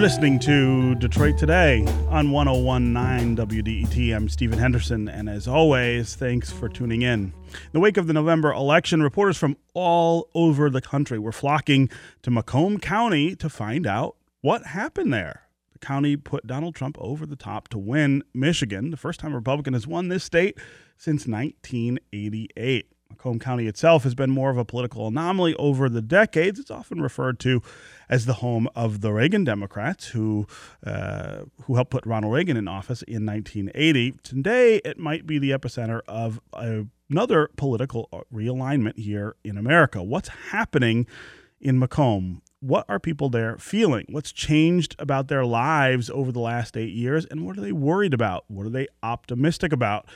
You're listening to Detroit Today on 1019 WDET. I'm Stephen Henderson, and as always, thanks for tuning in. In the wake of the November election, reporters from all over the country were flocking to Macomb County to find out what happened there. The county put Donald Trump over the top to win Michigan, the first time a Republican has won this state since 1988. Macomb County itself has been more of a political anomaly over the decades. It's often referred to as the home of the Reagan Democrats, who uh, who helped put Ronald Reagan in office in 1980. Today, it might be the epicenter of a, another political realignment here in America. What's happening in Macomb? What are people there feeling? What's changed about their lives over the last eight years? And what are they worried about? What are they optimistic about?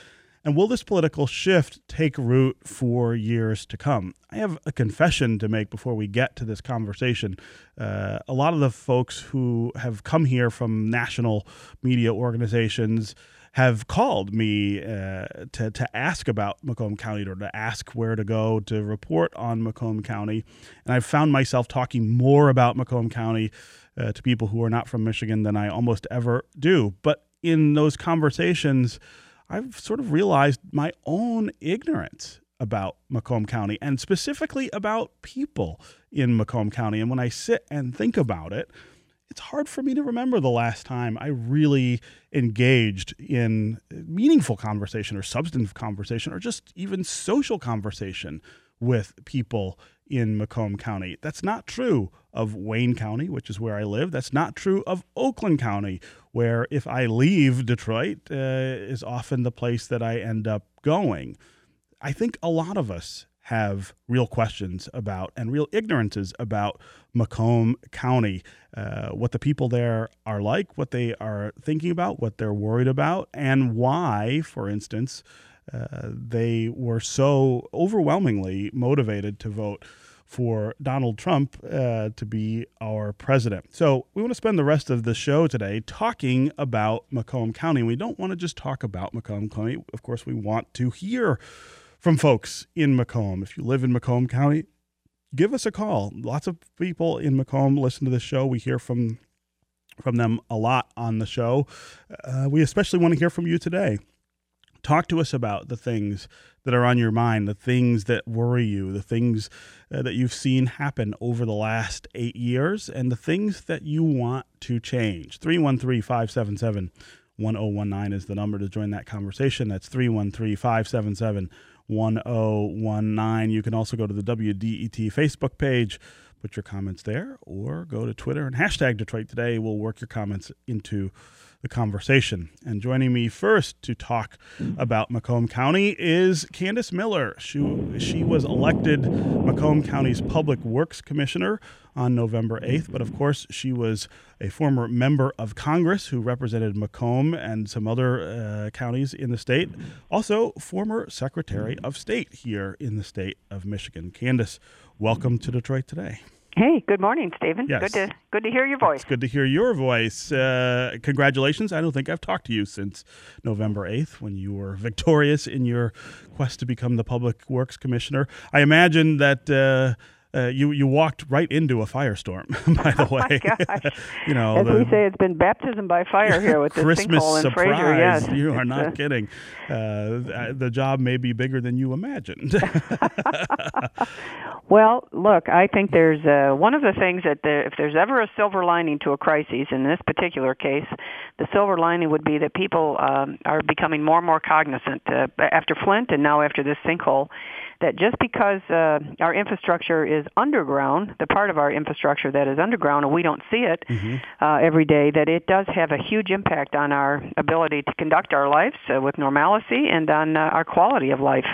And will this political shift take root for years to come? I have a confession to make before we get to this conversation. Uh, a lot of the folks who have come here from national media organizations have called me uh, to, to ask about Macomb County or to ask where to go to report on Macomb County. And I've found myself talking more about Macomb County uh, to people who are not from Michigan than I almost ever do. But in those conversations, I've sort of realized my own ignorance about Macomb County and specifically about people in Macomb County. And when I sit and think about it, it's hard for me to remember the last time I really engaged in meaningful conversation or substantive conversation or just even social conversation with people in Macomb County. That's not true of Wayne County, which is where I live. That's not true of Oakland County, where if I leave Detroit, uh, is often the place that I end up going. I think a lot of us have real questions about and real ignorances about Macomb County, uh, what the people there are like, what they are thinking about, what they're worried about, and why, for instance, uh, they were so overwhelmingly motivated to vote for Donald Trump uh, to be our president. So we want to spend the rest of the show today talking about Macomb County. We don't want to just talk about Macomb County. Of course, we want to hear from folks in Macomb. If you live in Macomb County, give us a call. Lots of people in Macomb listen to the show. We hear from from them a lot on the show. Uh, we especially want to hear from you today. Talk to us about the things that are on your mind, the things that worry you, the things uh, that you've seen happen over the last eight years, and the things that you want to change. 313 577 1019 is the number to join that conversation. That's 313 577 1019. You can also go to the WDET Facebook page, put your comments there, or go to Twitter and hashtag Detroit Today. We'll work your comments into the conversation. And joining me first to talk about Macomb County is Candace Miller. She, she was elected Macomb County's Public Works Commissioner on November 8th, but of course, she was a former member of Congress who represented Macomb and some other uh, counties in the state. Also, former Secretary of State here in the state of Michigan. Candace, welcome to Detroit today. Hey, good morning, Stephen. Yes. Good to good to hear your voice. It's good to hear your voice. Uh, congratulations. I don't think I've talked to you since November 8th when you were victorious in your quest to become the Public Works Commissioner. I imagine that uh, uh, you you walked right into a firestorm. By the oh way, you know, as the, we say, it's been baptism by fire here with this Christmas in surprise. Fraser. Yes, you are not uh, kidding. Uh, the job may be bigger than you imagined. Well, look, I think there's uh, one of the things that there, if there's ever a silver lining to a crisis, in this particular case, the silver lining would be that people um, are becoming more and more cognizant uh, after Flint and now after this sinkhole that just because uh, our infrastructure is underground, the part of our infrastructure that is underground, and we don't see it uh, every day, that it does have a huge impact on our ability to conduct our lives uh, with normalcy and on uh, our quality of life.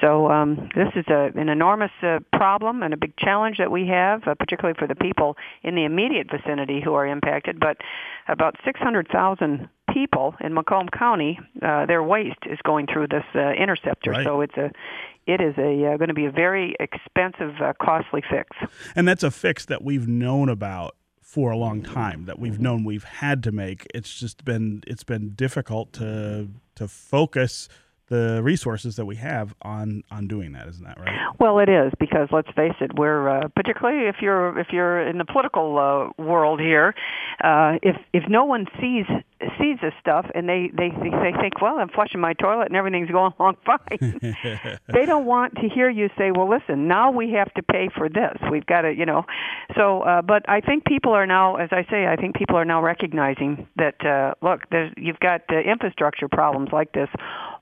So um, this is a, an enormous uh, problem and a big challenge that we have, uh, particularly for the people in the immediate vicinity who are impacted. But about 600,000 people in Macomb County, uh, their waste is going through this uh, interceptor. Right. So it's a it is a uh, going to be a very expensive, uh, costly fix. and that's a fix that we've known about for a long time that we've known we've had to make it's just been it's been difficult to to focus the resources that we have on on doing that. Isn't that right? Well, it is because let's face it, we're uh, particularly if you're if you're in the political uh, world here, uh, if if no one sees sees this stuff and they they they think, well, I'm flushing my toilet and everything's going along fine. they don't want to hear you say, well, listen, now we have to pay for this. We've got to, you know. So, uh, but I think people are now, as I say, I think people are now recognizing that uh, look, there's you've got uh, infrastructure problems like this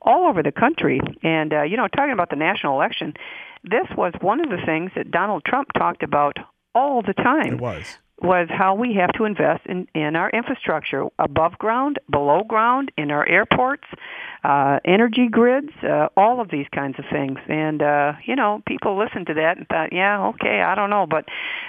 all over the country, and uh, you know, talking about the national election, this was one of the things that Donald Trump talked about all the time. It was was how we have to invest in, in our infrastructure above ground, below ground, in our airports, uh, energy grids, uh, all of these kinds of things. And uh, you know, people listened to that and thought, yeah, okay, I don't know, but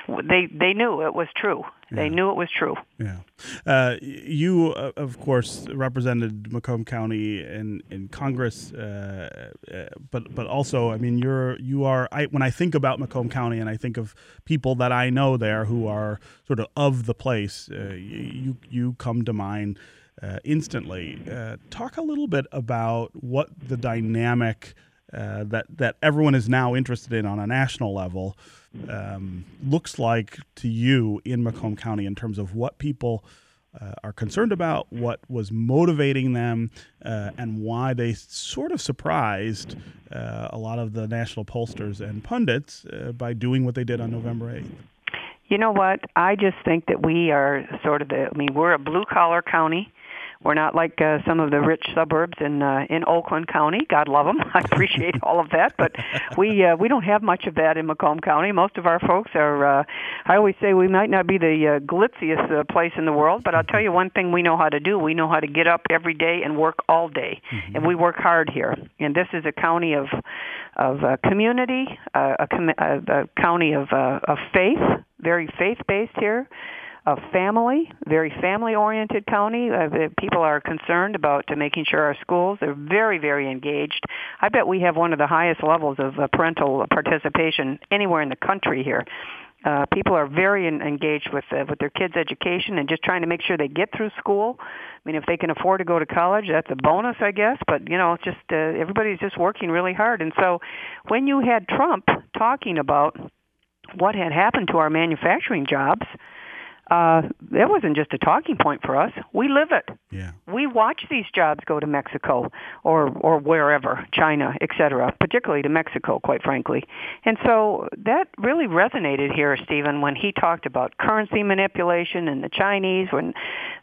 they they knew it was true. They yeah. knew it was true. Yeah. Uh, you, uh, of course, represented Macomb County in, in Congress, uh, uh, but but also, I mean, you're you are. I, when I think about Macomb County, and I think of people that I know there who are sort of of the place, uh, you you come to mind uh, instantly. talk a little bit about what the dynamic that that everyone is now interested in on a national level um, looks like to you in Macomb County in terms of what people uh, are concerned about, what was motivating them, uh, and why they sort of surprised uh, a lot of the national pollsters and pundits uh, by doing what they did on November 8th. You know what? I just think that we are sort of the, I mean, we're a blue collar county. We're not like uh, some of the rich suburbs in uh, in Oakland County. God love them. I appreciate all of that, but we uh, we don't have much of that in Macomb County. Most of our folks are. Uh, I always say we might not be the uh, glitziest uh, place in the world, but I'll tell you one thing we know how to do. We know how to get up every day and work all day, mm-hmm. and we work hard here. And this is a county of of uh, community, uh, a, com- a, a county of uh, of faith, very faith based here a family, very family-oriented county. Uh, people are concerned about uh, making sure our schools are very, very engaged. I bet we have one of the highest levels of uh, parental participation anywhere in the country here. Uh, people are very in, engaged with uh, with their kids' education and just trying to make sure they get through school. I mean, if they can afford to go to college, that's a bonus, I guess. But you know, just uh, everybody's just working really hard. And so, when you had Trump talking about what had happened to our manufacturing jobs, that wasn't just a talking point for us. We live it. Yeah. We watch these jobs go to Mexico or or wherever, China, etc. Particularly to Mexico, quite frankly. And so that really resonated here, Stephen, when he talked about currency manipulation and the Chinese, when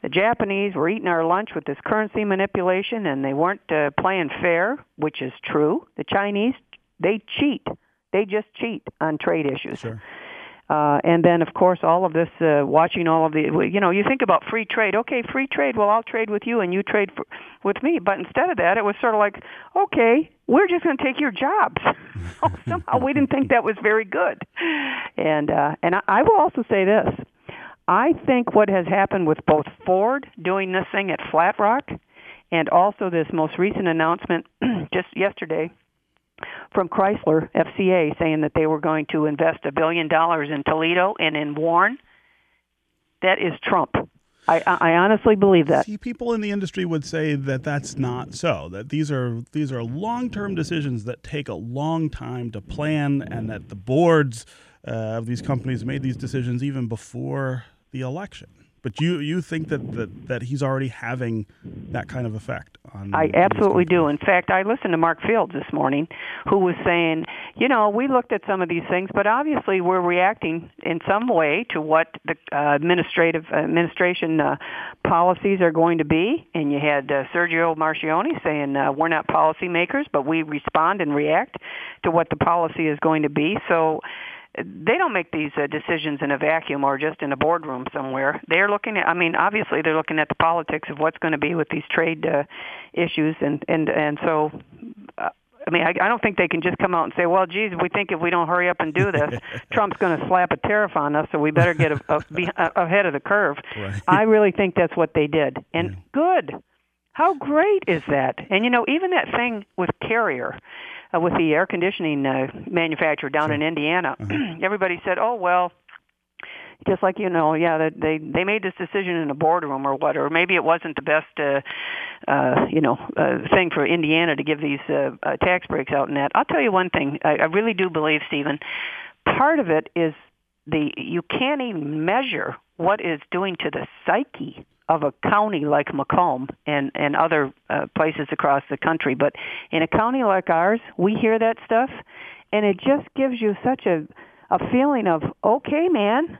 the Japanese were eating our lunch with this currency manipulation, and they weren't uh, playing fair, which is true. The Chinese, they cheat. They just cheat on trade issues. Sure. Uh, and then, of course, all of this, uh, watching all of the, you know, you think about free trade. Okay, free trade. Well, I'll trade with you, and you trade for, with me. But instead of that, it was sort of like, okay, we're just going to take your jobs. Somehow, we didn't think that was very good. And uh, and I, I will also say this: I think what has happened with both Ford doing this thing at Flat Rock, and also this most recent announcement just yesterday from Chrysler FCA saying that they were going to invest a billion dollars in Toledo and in Warren. That is Trump. I, I honestly believe that. See, people in the industry would say that that's not so. That these are these are long term decisions that take a long time to plan, and that the boards uh, of these companies made these decisions even before the election. But you you think that, that, that he's already having that kind of effect on I absolutely do. In fact, I listened to Mark Fields this morning who was saying, you know, we looked at some of these things, but obviously we're reacting in some way to what the uh, administrative administration uh, policies are going to be. And you had uh, Sergio Marchionne saying uh, we're not policymakers, but we respond and react to what the policy is going to be. So they don't make these uh, decisions in a vacuum or just in a boardroom somewhere. They're looking at. I mean, obviously, they're looking at the politics of what's going to be with these trade uh, issues, and and and so. Uh, I mean, I, I don't think they can just come out and say, "Well, geez, we think if we don't hurry up and do this, Trump's going to slap a tariff on us, so we better get a, a, be ahead of the curve." Right. I really think that's what they did, and yeah. good. How great is that? And you know, even that thing with Carrier, uh, with the air conditioning uh, manufacturer down sure. in Indiana. Uh-huh. Everybody said, "Oh well, just like you know, yeah, that they they made this decision in a boardroom or what, or maybe it wasn't the best, uh, uh, you know, uh, thing for Indiana to give these uh, uh, tax breaks out. And that I'll tell you one thing, I, I really do believe, Stephen, part of it is the you can't even measure what it's doing to the psyche of a county like Macomb and and other uh, places across the country. But in a county like ours, we hear that stuff, and it just gives you such a a feeling of okay, man,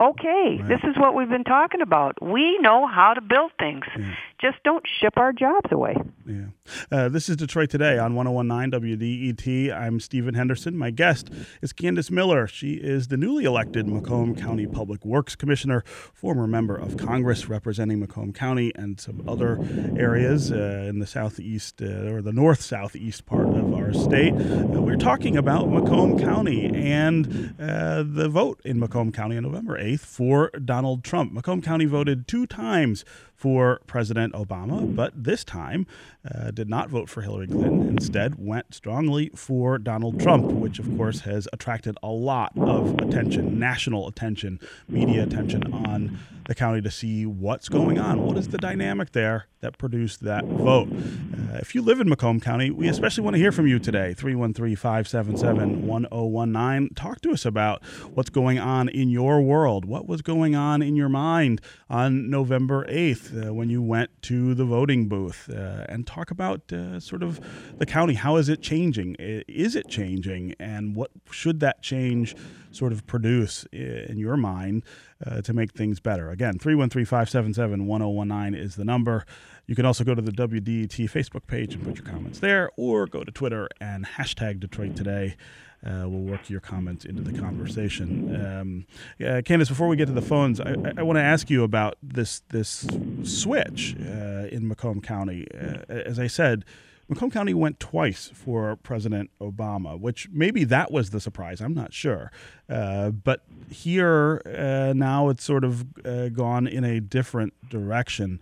okay, right. this is what we've been talking about. We know how to build things. Yeah. Just don't ship our jobs away. Yeah. Uh, this is Detroit Today on 1019 WDET. I'm Stephen Henderson. My guest is Candace Miller. She is the newly elected Macomb County Public Works Commissioner, former member of Congress representing Macomb County and some other areas uh, in the southeast uh, or the north southeast part of our state. Uh, we're talking about Macomb County and uh, the vote in Macomb County in November 8th for Donald Trump. Macomb County voted two times for President Obama, but this time uh, did not vote for Hillary Clinton. Instead, went strongly for Donald Trump, which of course has attracted a lot of attention, national attention, media attention on the county to see what's going on. What is the dynamic there that produced that vote? Uh, if you live in Macomb County, we especially want to hear from you today. 313 577 1019. Talk to us about what's going on in your world. What was going on in your mind on November 8th uh, when you went to the voting booth? Uh, and talk about uh, sort of the county. How is it changing? Is it changing? And what should that change sort of produce in your mind uh, to make things better? Again, 313 577 1019 is the number. You can also go to the WDET Facebook page and put your comments there, or go to Twitter and hashtag Detroit Today. Uh, we'll work your comments into the conversation. Um, uh, Candace, before we get to the phones, I, I want to ask you about this this switch uh, in Macomb County. Uh, as I said, Macomb County went twice for President Obama, which maybe that was the surprise. I'm not sure. Uh, but here uh, now it's sort of uh, gone in a different direction.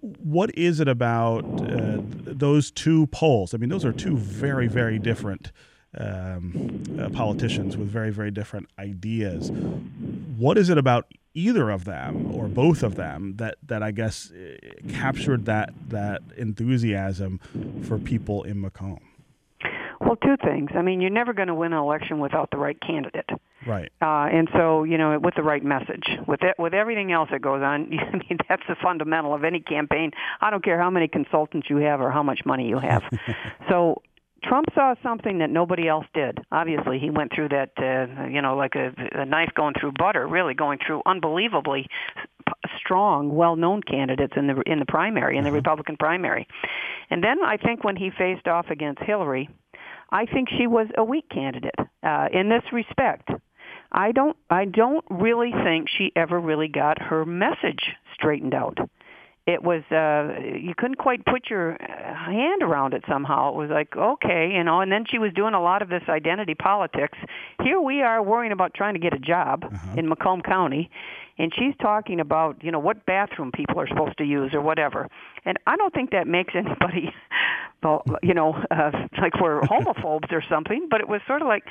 What is it about uh, those two polls? I mean, those are two very, very different um, uh, politicians with very, very different ideas. What is it about either of them or both of them that, that I guess uh, captured that that enthusiasm for people in Macomb? Well, two things. I mean, you're never going to win an election without the right candidate. Right. Uh, and so, you know, with the right message, with it, with everything else that goes on, I mean, that's the fundamental of any campaign. I don't care how many consultants you have or how much money you have. so, Trump saw something that nobody else did. Obviously, he went through that, uh, you know, like a, a knife going through butter, really going through unbelievably strong, well-known candidates in the in the primary, in the uh-huh. Republican primary. And then I think when he faced off against Hillary, I think she was a weak candidate uh, in this respect. I don't I don't really think she ever really got her message straightened out it was uh you couldn't quite put your hand around it somehow. It was like okay you know and then she was doing a lot of this identity politics. Here we are worrying about trying to get a job uh-huh. in Macomb County and she's talking about you know what bathroom people are supposed to use or whatever. And i don't think that makes anybody well you know uh, like we're homophobes or something but it was sort of like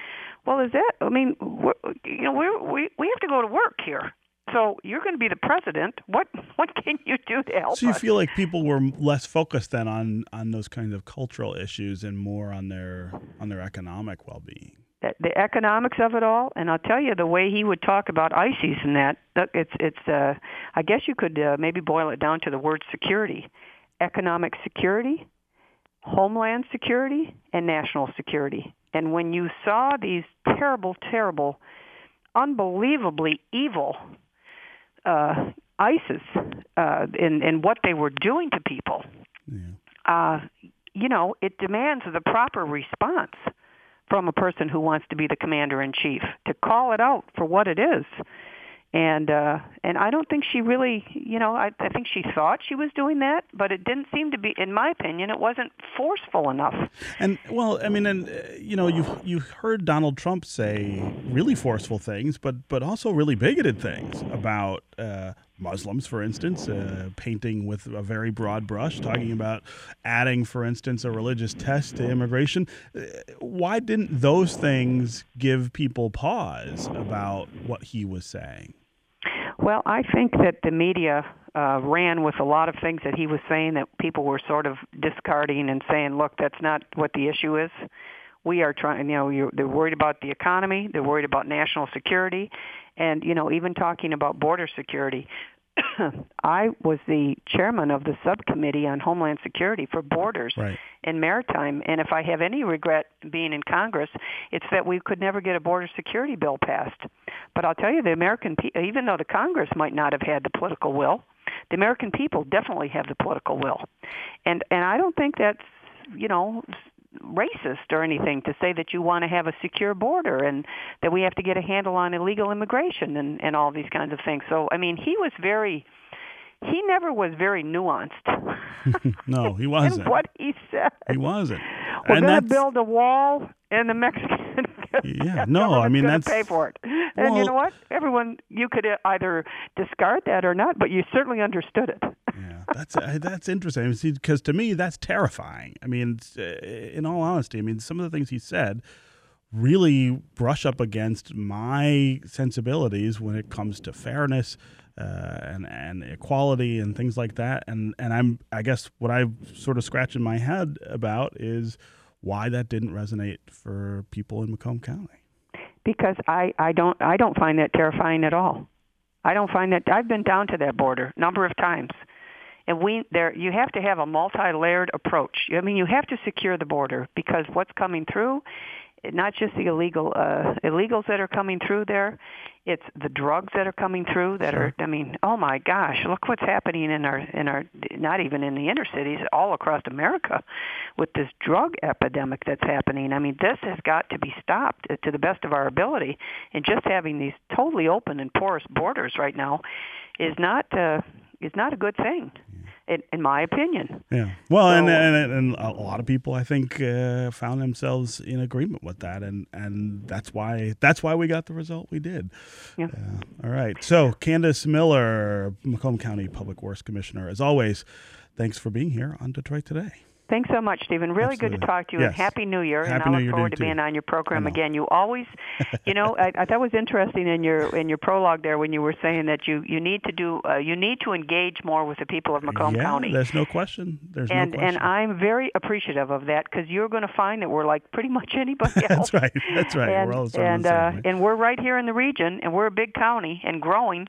well is that i mean we're, you know we we we have to go to work here so you're going to be the president. What what can you do to help? So you us? feel like people were less focused then on on those kinds of cultural issues and more on their on their economic well being. The, the economics of it all, and I'll tell you the way he would talk about ISIS and that. It's it's. Uh, I guess you could uh, maybe boil it down to the word security, economic security, homeland security, and national security. And when you saw these terrible, terrible, unbelievably evil uh, ISIS uh, in in what they were doing to people, yeah. uh, you know, it demands the proper response from a person who wants to be the commander in chief to call it out for what it is and uh and I don't think she really you know I I think she thought she was doing that but it didn't seem to be in my opinion it wasn't forceful enough and well I mean and uh, you know you you heard Donald Trump say really forceful things but but also really bigoted things about uh Muslims, for instance, uh, painting with a very broad brush, talking about adding, for instance, a religious test to immigration. Uh, why didn't those things give people pause about what he was saying? Well, I think that the media uh, ran with a lot of things that he was saying that people were sort of discarding and saying, "Look, that's not what the issue is." We are trying, you know, you're, they're worried about the economy, they're worried about national security, and you know, even talking about border security. I was the chairman of the subcommittee on Homeland Security for borders Right. and maritime. And if I have any regret being in Congress, it's that we could never get a border security bill passed. But I'll tell you, the American, pe- even though the Congress might not have had the political will, the American people definitely have the political will. And and I don't think that's you know racist or anything to say that you want to have a secure border and that we have to get a handle on illegal immigration and and all these kinds of things. So I mean, he was very he never was very nuanced No, he wasn't. what he said. He wasn't. We're and going to build a wall, and the Mexican Yeah, no, I mean, that's- pay for it. And Well- you know what? Everyone, you could either discard that or not, but you certainly understood it. That's uh, that's interesting. Because to me, that's terrifying. I mean, uh, in all honesty, I mean, some of the things he said really brush up against my sensibilities when it comes to fairness uh, and and equality and things like that. And and I'm I guess what I sort of scratching my head about is why that didn't resonate for people in Macomb County. because I I don't I don't find that terrifying at all. I don't find that I've been down to that border a number of times. And we there you have to have a multi-layered approach. I mean, you have to secure the border because what's coming through not just the illegal uh illegals that are coming through there, it's the drugs that are coming through that are I mean, oh my gosh, look what's happening in our in our not even in the inner cities, all across America with this drug epidemic that's happening. I mean, this has got to be stopped uh, to the best of our ability. And just having these totally open and porous borders right now is not uh, is not a good thing, in, in my opinion. Yeah. Well, and, So- and and a lot of people, I think, uh, found themselves in agreement with that, and and that's why that's why we got the result we did. Yeah. Uh, all right. So, Candace Miller, Macomb County Public Works Commissioner, as always, thanks for being here on Detroit Today. Thanks so much, Stephen. Really good to talk to you, and Happy New Year. and I look forward to being too. on your program again. You always, you know, I, I thought it was interesting in your in your prologue there when you were saying that you you need to do uh, you need to engage more with the people of Macomb yeah, County. there's no question. There's and no question. and I'm very appreciative of that because you're going to find that we're like pretty much anybody else. that's right. That's right. And we're all and the uh, and we're right here in the region, and we're a big county and growing,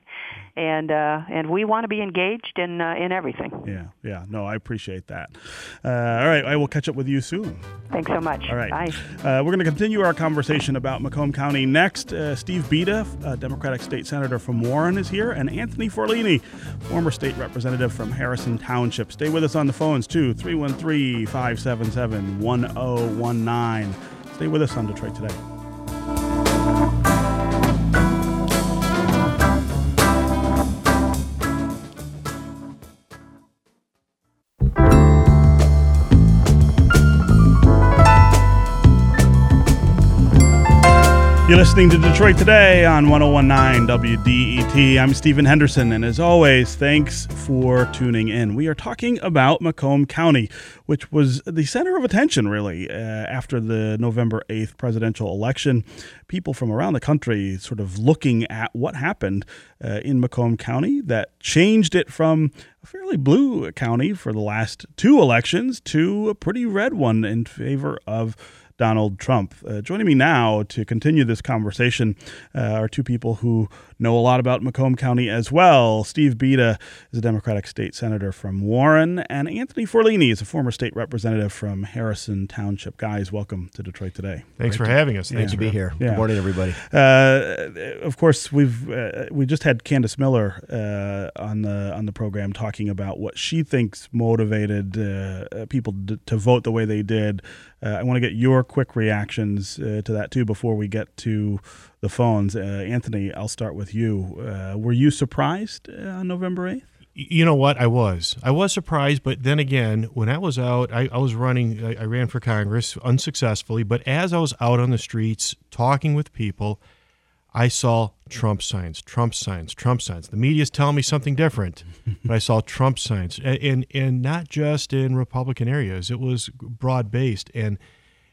and uh, and we want to be engaged in uh, in everything. yeah, yeah. No, I appreciate that. Uh, all right, I will catch up with you soon. Thanks so much. All right. Bye. Uh, we're going to continue our conversation about Macomb County next. Uh, Steve Bieda, a Democratic state senator from Warren, is here, and Anthony Forlini, former state representative from Harrison Township. Stay with us on the phones, too 313 577 1019. Stay with us on Detroit Today. You're listening to Detroit Today on 1019 WDET. I'm Stephen Henderson, and as always, thanks for tuning in. We are talking about Macomb County, which was the center of attention, really, uh, after the November 8th presidential election. People from around the country sort of looking at what happened uh, in Macomb County that changed it from a fairly blue county for the last two elections to a pretty red one in favor of Donald Trump. Uh, joining me now to continue this conversation uh, are two people who know a lot about Macomb County as well. Steve Bieda is a Democratic state senator from Warren, and Anthony Forlini is a former state representative from Harrison Township. Guys, welcome to Detroit today. Thanks for having us. Yeah. To be here. Yeah. Good morning, everybody. Uh, of course, we've uh, we just had Candace Miller uh, on the on the program talking about what she thinks motivated uh, people d- to vote the way they did. Uh, I want to get your quick reactions uh, to that too before we get to the phones. Uh, Anthony, I'll start with you. Uh, were you surprised uh, on November eighth? You know what? I was. I was surprised, but then again, when I was out, I, I was running, I, I ran for Congress unsuccessfully, but as I was out on the streets talking with people, I saw Trump signs, Trump signs, Trump signs. The media's telling me something different, but I saw Trump signs, and, and and not just in Republican areas. It was broad based, and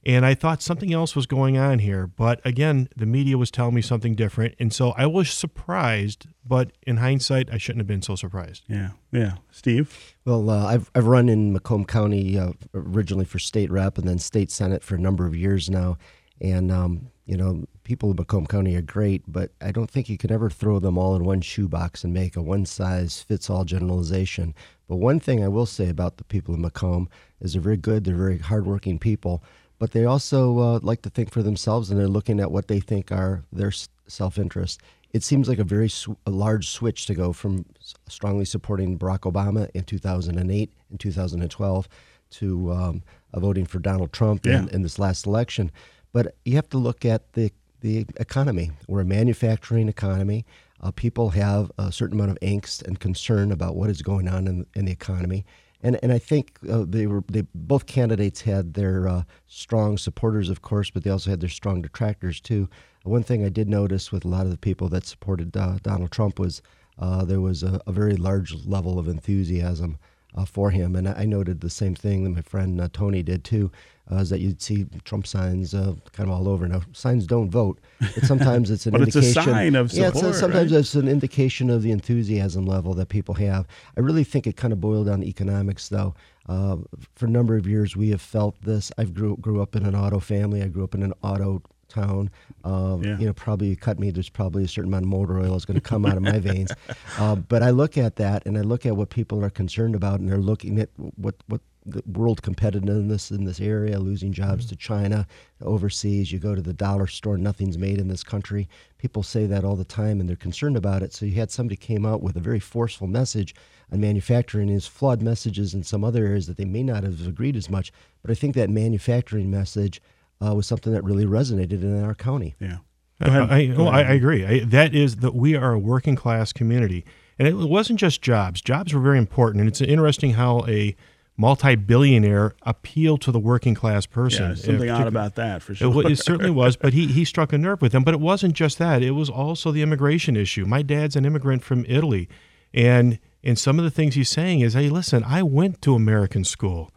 And I thought something else was going on here. But again, the media was telling me something different. And so I was surprised. But in hindsight, I shouldn't have been so surprised. Yeah. Yeah. Steve? Well, uh, I've, I've run in Macomb County uh, originally for state rep and then state senate for a number of years now. And, um, you know, people in Macomb County are great, but I don't think you can ever throw them all in one shoebox and make a one size fits all generalization. But one thing I will say about the people in Macomb is they're very good, they're very hardworking people but they also uh, like to think for themselves and they're looking at what they think are their self interest. It seems like a very sw- a large switch to go from strongly supporting Barack Obama in 2008 and 2012 to um, voting for Donald Trump yeah. in, in this last election. But you have to look at the the economy. We're a manufacturing economy. Uh, people have a certain amount of angst and concern about what is going on in, in the economy and and I think uh, they were they both candidates had their uh, strong supporters, of course, but they also had their strong detractors too. One thing I did notice with a lot of the people that supported uh, Donald Trump was uh, there was a, a, very large level of enthusiasm uh, for him, and I, I, noted the same thing that my friend uh, Tony did too uh, is that you'd see Trump signs uh, kind of all over. Now, signs don't vote, but sometimes it's an but indication. it's a sign of support. Yeah, it's a, sometimes right? it's an indication of the enthusiasm level that people have. I really think it kind of boiled down to economics, though. Uh, for a number of years, we have felt this. I grew grew up in an auto family. I grew up in an auto town. Uh, yeah. You know, probably you cut me. There's probably a certain amount of motor oil is going to come out of my veins. Uh, but I look at that and I look at what people are concerned about, and they're looking at what what the world competitiveness in this area, losing jobs mm-hmm. to China, overseas. You go to the dollar store, nothing's made in this country. People say that all the time, and they're concerned about it. So you had somebody came out with a very forceful message on manufacturing, his flawed messages in some other areas that they may not have agreed as much. But I think that manufacturing message uh, was something that really resonated in our county. Yeah. I, I, oh, I, I, agree. I, that is that we are a working class community, and it wasn't just jobs. Jobs were very important, and it's interesting how a multi-billionaire appeal to the working class person. Yeah, something odd about that for sure. It, it, certainly was, but he, he struck a nerve with them. But it wasn't just that; it was also the immigration issue. My dad's an immigrant from Italy, and and some of the things he's saying is, "Hey, listen, I went to American school."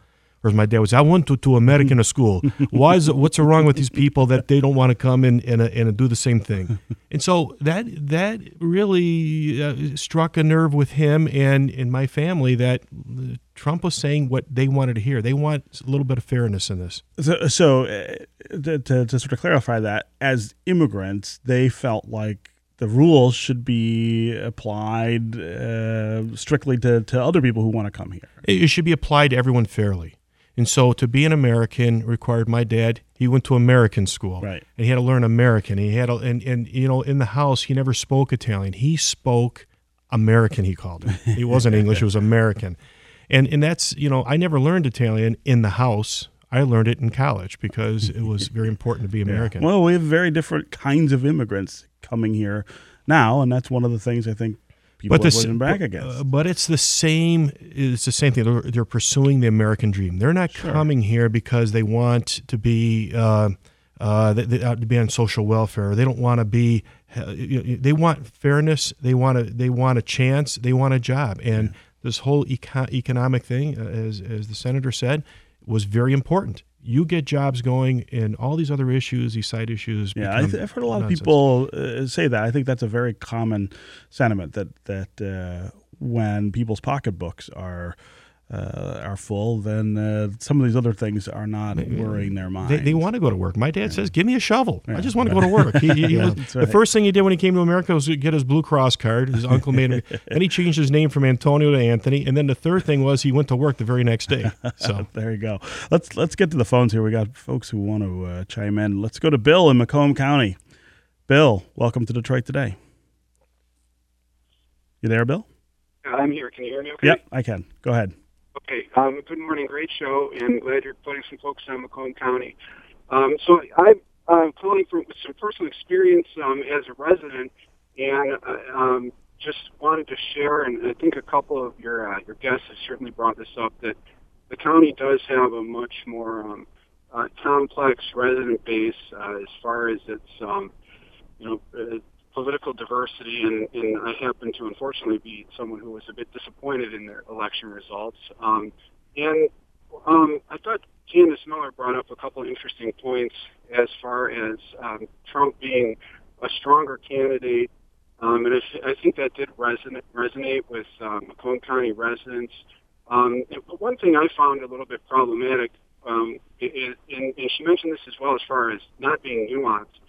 Or as my dad was, I went to, to American school. Why is it, what's wrong with these people that they don't want to come and, and, and do the same thing? And so that that really uh, struck a nerve with him and in my family that Trump was saying what they wanted to hear. They want a little bit of fairness in this. So, so uh, to, to, to sort of clarify that, as immigrants, they felt like the rules should be applied uh, strictly to, to other people who want to come here. It should be applied to everyone fairly. And so to be an American required my dad, he went to American school. Right. And he had to learn American. He had, a, and, and, you know, in the house, he never spoke Italian. He spoke American, he called it. He wasn't English, it was American and and that's you know I never learned Italian in the house. I learned it in college because it was very important to be American. Yeah. Well, we have very different kinds of immigrants coming here now, and that's one of the things I think people but are pushing back against. Uh, but it's the same. It's the same thing. They're, they're pursuing the American dream. They're not sure. coming here because they want to be. Uh, uh, they, they, uh, to be on social welfare. They don't want to be. Uh, they want fairness. They want a. They want a chance. They want a job. And yeah this whole eco- economic thing, uh, as, as the senator said, was very important. You get jobs going, and all these other issues, these side issues. Yeah, I have heard a lot nonsense. of people uh, say that. I think that's a very common sentiment that that uh, when people's pocketbooks are uh, are full, then uh, some of these other things are not worrying their mind. They, they, want to go to work. My dad yeah. says, "Give me a shovel. Yeah. I just want to go to work." He, he, yeah, was, right. The first thing he did when he came to America was get his Blue Cross card. His uncle made him, and he changed his name from Antonio to Anthony. And then the third thing was he went to work the very next day. So there you go. Let's let's get to the phones here. We got folks who want to uh, chime in. Let's go to Bill in Macomb County. Bill, welcome to Detroit today. You there, Bill? I'm here. Can you hear me? Okay. Yep, I can. Go ahead. Okay. Um, good morning. Great show, and glad you're putting some focus on Macomb County. Um, so I'm uh, calling from some personal experience um, as a resident, and uh, um, just wanted to share. And I think a couple of your uh, your guests have certainly brought this up that the county does have a much more um, uh, complex resident base uh, as far as its um, you know uh, political diversity, and, and I happen to unfortunately be someone who was a bit disappointed in their election results. Um, and um, I thought Candace Miller brought up a couple interesting points as far as um, Trump being a stronger candidate, um, and I, I think that did resonate, resonate with um, Macomb County residents. Um, but one thing I found a little bit problematic, um, is, and, and she mentioned this as well as far as not being nuanced.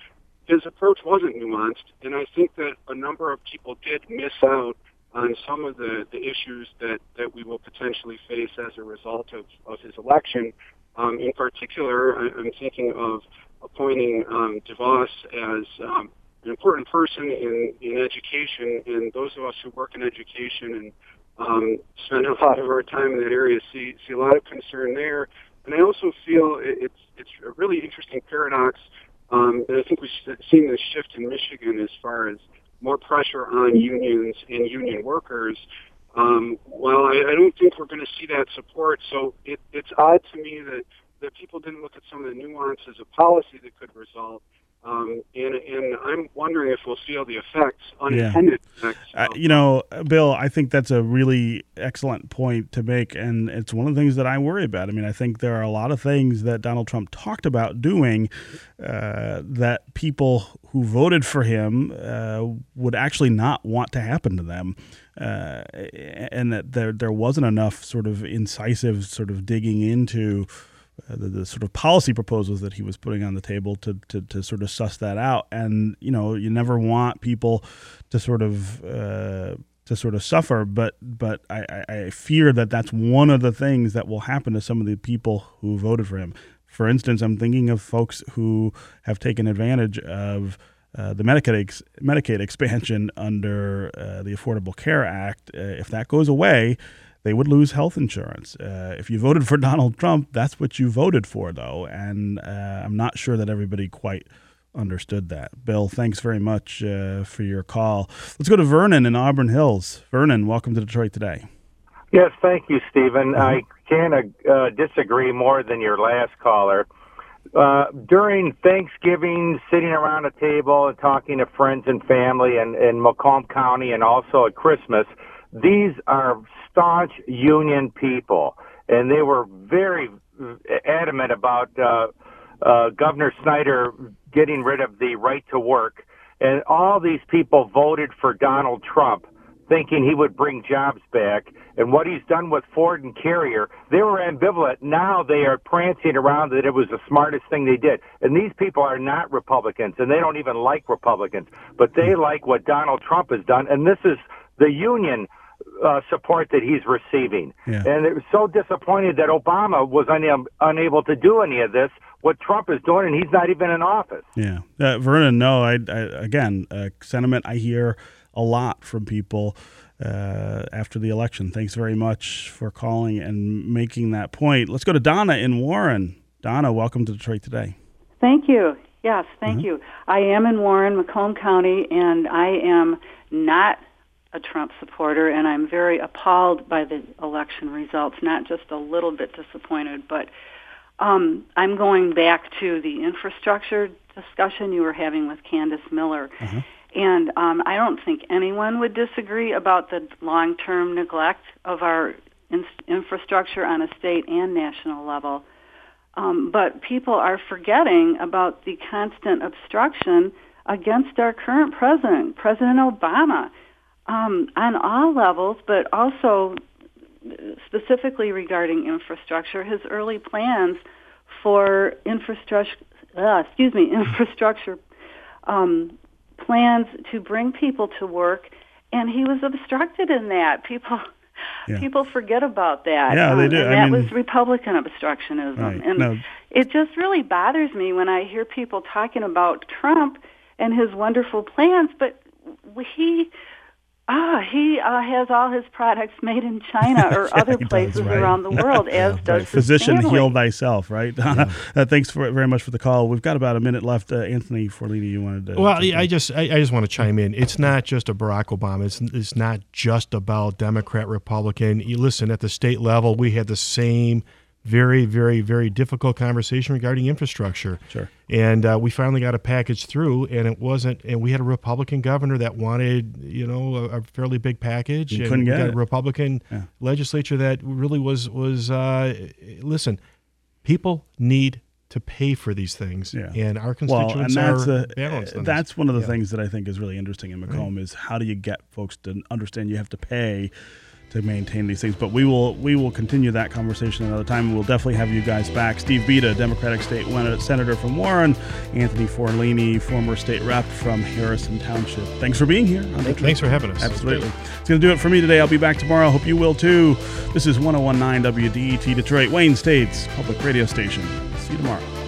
His approach wasn't nuanced, and I think that a number of people did miss out on some of the, the issues that, that we will potentially face as a result of, of his election. Um, in particular, I, I'm thinking of appointing um, DeVos as um, an important person in, in education, and those of us who work in education and um, spend a lot of our time in that area see, see a lot of concern there. And I also feel it's, it's a really interesting paradox. Um, and I think we've seen this shift in Michigan as far as more pressure on unions and union workers. Um, well, I, I don't think we're going to see that support. So it, it's odd to me that, that people didn't look at some of the nuances of policy that could result. I'm wondering if we'll feel the effects, unintended yeah. effects. Uh, you know, Bill, I think that's a really excellent point to make, and it's one of the things that I worry about. I mean, I think there are a lot of things that Donald Trump talked about doing uh, that people who voted for him uh, would actually not want to happen to them. Uh, and that there there wasn't enough sort of incisive sort of digging into the, the, sort of policy proposals that he was putting on the table to, to, to, sort of suss that out. And you know, you never want people to sort of uh, to sort of suffer, but but I, I fear that that's one of the things that will happen to some of the people who voted for him. For instance, I'm thinking of folks who have taken advantage of. Uh, the Medicaid ex- Medicaid expansion under uh, the Affordable Care Act, uh, if that goes away, they would lose health insurance. Uh, if you voted for Donald Trump, that's what you voted for, though. And uh, I'm not sure that everybody quite understood that. Bill, thanks very much uh, for your call. Let's go to Vernon in Auburn Hills. Vernon, welcome to Detroit Today. Yes, thank you, Stephen. Mm-hmm. I can't uh, disagree more than your last caller. Uh, during Thanksgiving, sitting around a table and talking to friends and family in, in Macomb County and also at Christmas, these are staunch union people, and they were very adamant about uh, uh, Governor Snyder getting rid of the right to work. And all these people voted for Donald Trump, thinking he would bring jobs back. And what he's done with Ford and Carrier, they were ambivalent. Now they are prancing around that it was the smartest thing they did. And these people are not Republicans, and they don't even like Republicans, but they like what Donald Trump has done. And this is the union uh, support that he's receiving. Yeah. And it was so disappointed that Obama was un- unable to do any of this, what Trump is doing, and he's not even in office. Yeah. Uh, Vernon, no, I, I again, uh, sentiment I hear a lot from people uh, after the election. Thanks very much for calling and making that point. Let's go to Donna in Warren. Donna, welcome to Detroit Today. Thank you. Yes, thank mm-hmm. you. I am in Warren, Macomb County, and I am not a Trump supporter, and I'm very appalled by the election results. Not just a little bit disappointed, but um, I'm going back to the infrastructure discussion you were having with Candace Miller. Mm-hmm. And um, I don't think anyone would disagree about the long-term neglect of our in- infrastructure on a state and national level. Um, but people are forgetting about the constant obstruction against our current president, President Obama um, on all levels, but also specifically regarding infrastructure, his early plans for infrastructure, uh, excuse me, infrastructure um, plans to bring people to work, and he was obstructed in that. People. Yeah. People forget about that. Yeah, they um, do. And I that mean, was Republican obstructionism. Right. And no. it just really bothers me when I hear people talking about Trump and his wonderful plans, but he Ah, he uh, has all his products made in China or other places does, right. around the world, as yeah, does right. Physician, family. heal thyself, right? Yeah. uh, thanks for, very much for the call. We've got about a minute left. Uh, Anthony Forlini, you wanted to. Well, yeah, I just I, I, just want to chime in. It's not just a Barack Obama. It's it's not just about Democrat, Republican. You listen at the state level, we had the same very, very, very difficult conversation regarding infrastructure. Sure. And uh, we finally got a package through, and it wasn't. And we had a Republican governor that wanted, you know, a, a fairly big package. You and couldn't get a Republican yeah. legislature that really was was. Uh, listen, people need to pay for these things, Yeah. and our Well, constituents and that's are a, balanced. on that's this. one of the Yeah. things that I think is really interesting in Macomb is how do you get folks to understand you have to pay to maintain these things. But we will we will continue that conversation another time. We'll definitely have you guys back. Steve Bieda, Democratic State Senator from Warren, Anthony Forlini, former state rep from Harrison Township. Thanks for being here. on Detroit. Thanks for having us. Absolutely. It's going to do it for me today. I'll be back tomorrow. Hope you will too. This is 1019 WDET Detroit, Wayne State's public radio station. See you tomorrow.